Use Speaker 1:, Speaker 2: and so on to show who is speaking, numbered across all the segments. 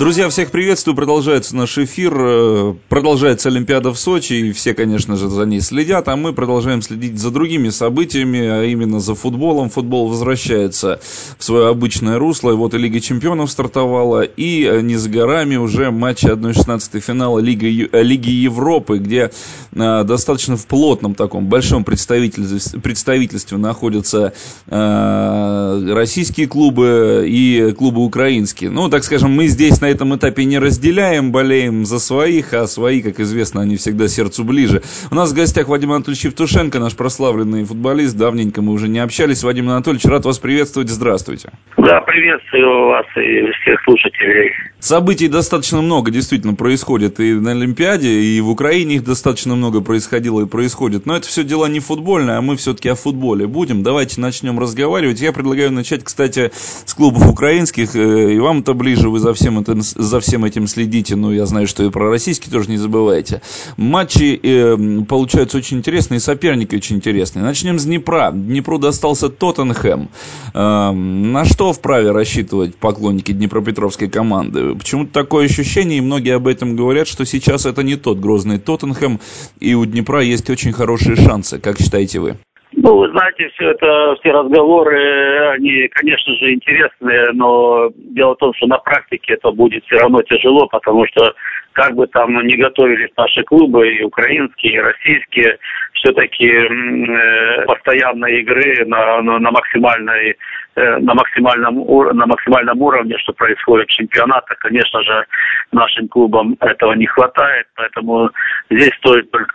Speaker 1: Друзья, всех приветствую. Продолжается наш эфир. Э, продолжается Олимпиада в Сочи. И все, конечно же, за ней следят. А мы продолжаем следить за другими событиями, а именно за футболом. Футбол возвращается в свое обычное русло. И вот и Лига Чемпионов стартовала. И э, не за горами уже матчи 1-16 финала Лиги, э, Лиги Европы, где достаточно в плотном таком большом представительстве, представительстве находятся российские клубы и клубы украинские. Ну, так скажем, мы здесь на этом этапе не разделяем, болеем за своих, а свои, как известно, они всегда сердцу ближе. У нас в гостях Вадим Анатольевич Евтушенко, наш прославленный футболист. Давненько мы уже не общались. Вадим Анатольевич, рад вас приветствовать. Здравствуйте.
Speaker 2: Да, приветствую вас и всех слушателей.
Speaker 1: Событий достаточно много действительно происходит и на Олимпиаде, и в Украине их достаточно много происходило и происходит. Но это все дела не футбольные, а мы все-таки о футболе будем. Давайте начнем разговаривать. Я предлагаю начать, кстати, с клубов украинских. Э, и вам это ближе, вы за всем этим за всем этим следите, ну, я знаю, что и про российский тоже не забывайте. Матчи э, получаются очень интересные, соперники очень интересные. Начнем с Днепра. Днепру достался Тоттенхэм. Э, на что вправе рассчитывать поклонники Днепропетровской команды? Почему-то такое ощущение, и многие об этом говорят, что сейчас это не тот грозный Тоттенхэм, и у Днепра есть очень хорошие шансы. Как считаете вы?
Speaker 2: Ну, вы знаете, все это, все разговоры, они, конечно же, интересные, но дело в том, что на практике это будет все равно тяжело, потому что как бы там не готовились наши клубы, и украинские, и российские, все-таки э, постоянной игры на, на, на максимальной э, на максимальном, на максимальном уровне, что происходит в чемпионатах, конечно же, нашим клубам этого не хватает, поэтому здесь стоит только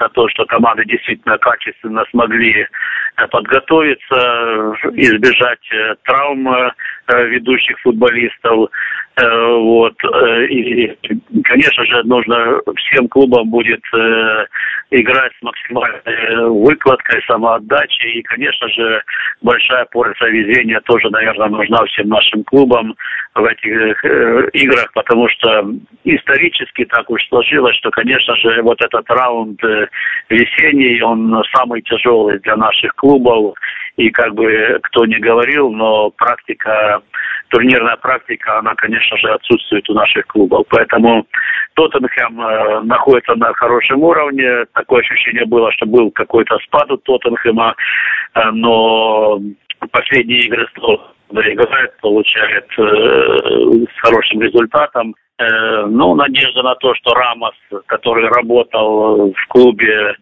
Speaker 2: на то, что команды действительно качественно смогли э, подготовиться, избежать э, травм э, ведущих футболистов. Вот. И, конечно же, нужно всем клубам будет играть с максимальной выкладкой, самоотдачей. И, конечно же, большая порция везения тоже, наверное, нужна всем нашим клубам в этих играх, потому что исторически так уж сложилось, что, конечно же, вот этот раунд весенний, он самый тяжелый для наших клубов. И как бы кто не говорил, но практика, турнирная практика, она, конечно же, отсутствует у наших клубов. Поэтому Тоттенхэм э, находится на хорошем уровне. Такое ощущение было, что был какой-то спад у Тоттенхэма, э, но последние игры играет, получает э, с хорошим результатом. Э, ну, надежда на то, что Рамос, который работал в клубе,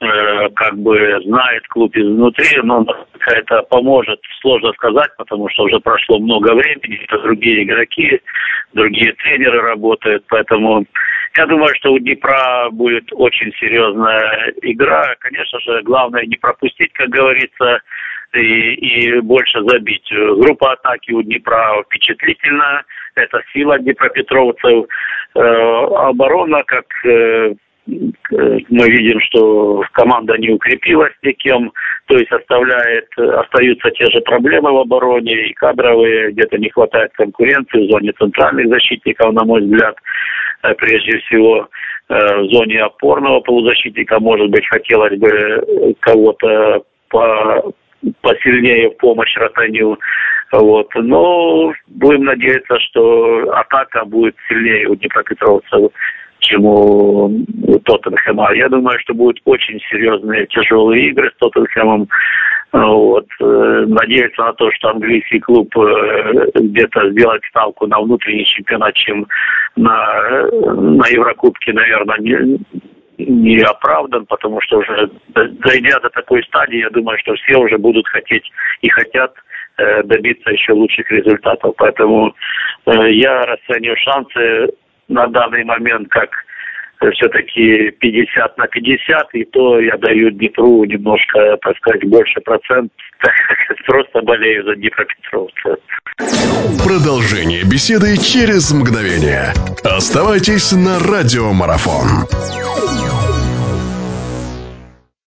Speaker 2: э, как бы знает клуб изнутри, но это поможет, сложно сказать, потому что уже прошло много времени, это другие игроки, другие тренеры работают, поэтому я думаю, что у Днепра будет очень серьезная игра. Конечно же, главное не пропустить, как говорится, и, и больше забить. Группа атаки у Днепра впечатлительная. Это сила днепропетровцев. Э, оборона, как э, мы видим, что команда не укрепилась никем, то есть оставляет, остаются те же проблемы в обороне и кадровые, где-то не хватает конкуренции в зоне центральных защитников, на мой взгляд, э, прежде всего в зоне опорного полузащитника, может быть, хотелось бы кого-то по посильнее в помощь Ротаню. Вот. Но будем надеяться, что атака будет сильнее у Днепропетровцев, чем у Тоттенхэма. Я думаю, что будут очень серьезные тяжелые игры с Тоттенхэмом. Вот. Надеяться на то, что английский клуб э, где-то сделает ставку на внутренний чемпионат, чем на, на Еврокубке, наверное, не, не оправдан, потому что уже дойдя до такой стадии, я думаю, что все уже будут хотеть и хотят э, добиться еще лучших результатов. Поэтому э, я расцениваю шансы на данный момент как э, все-таки 50 на 50, и то я даю Днепру немножко, так сказать, больше процент, просто болею за Днепропетровца.
Speaker 3: Продолжение беседы через мгновение. Оставайтесь на радиомарафон.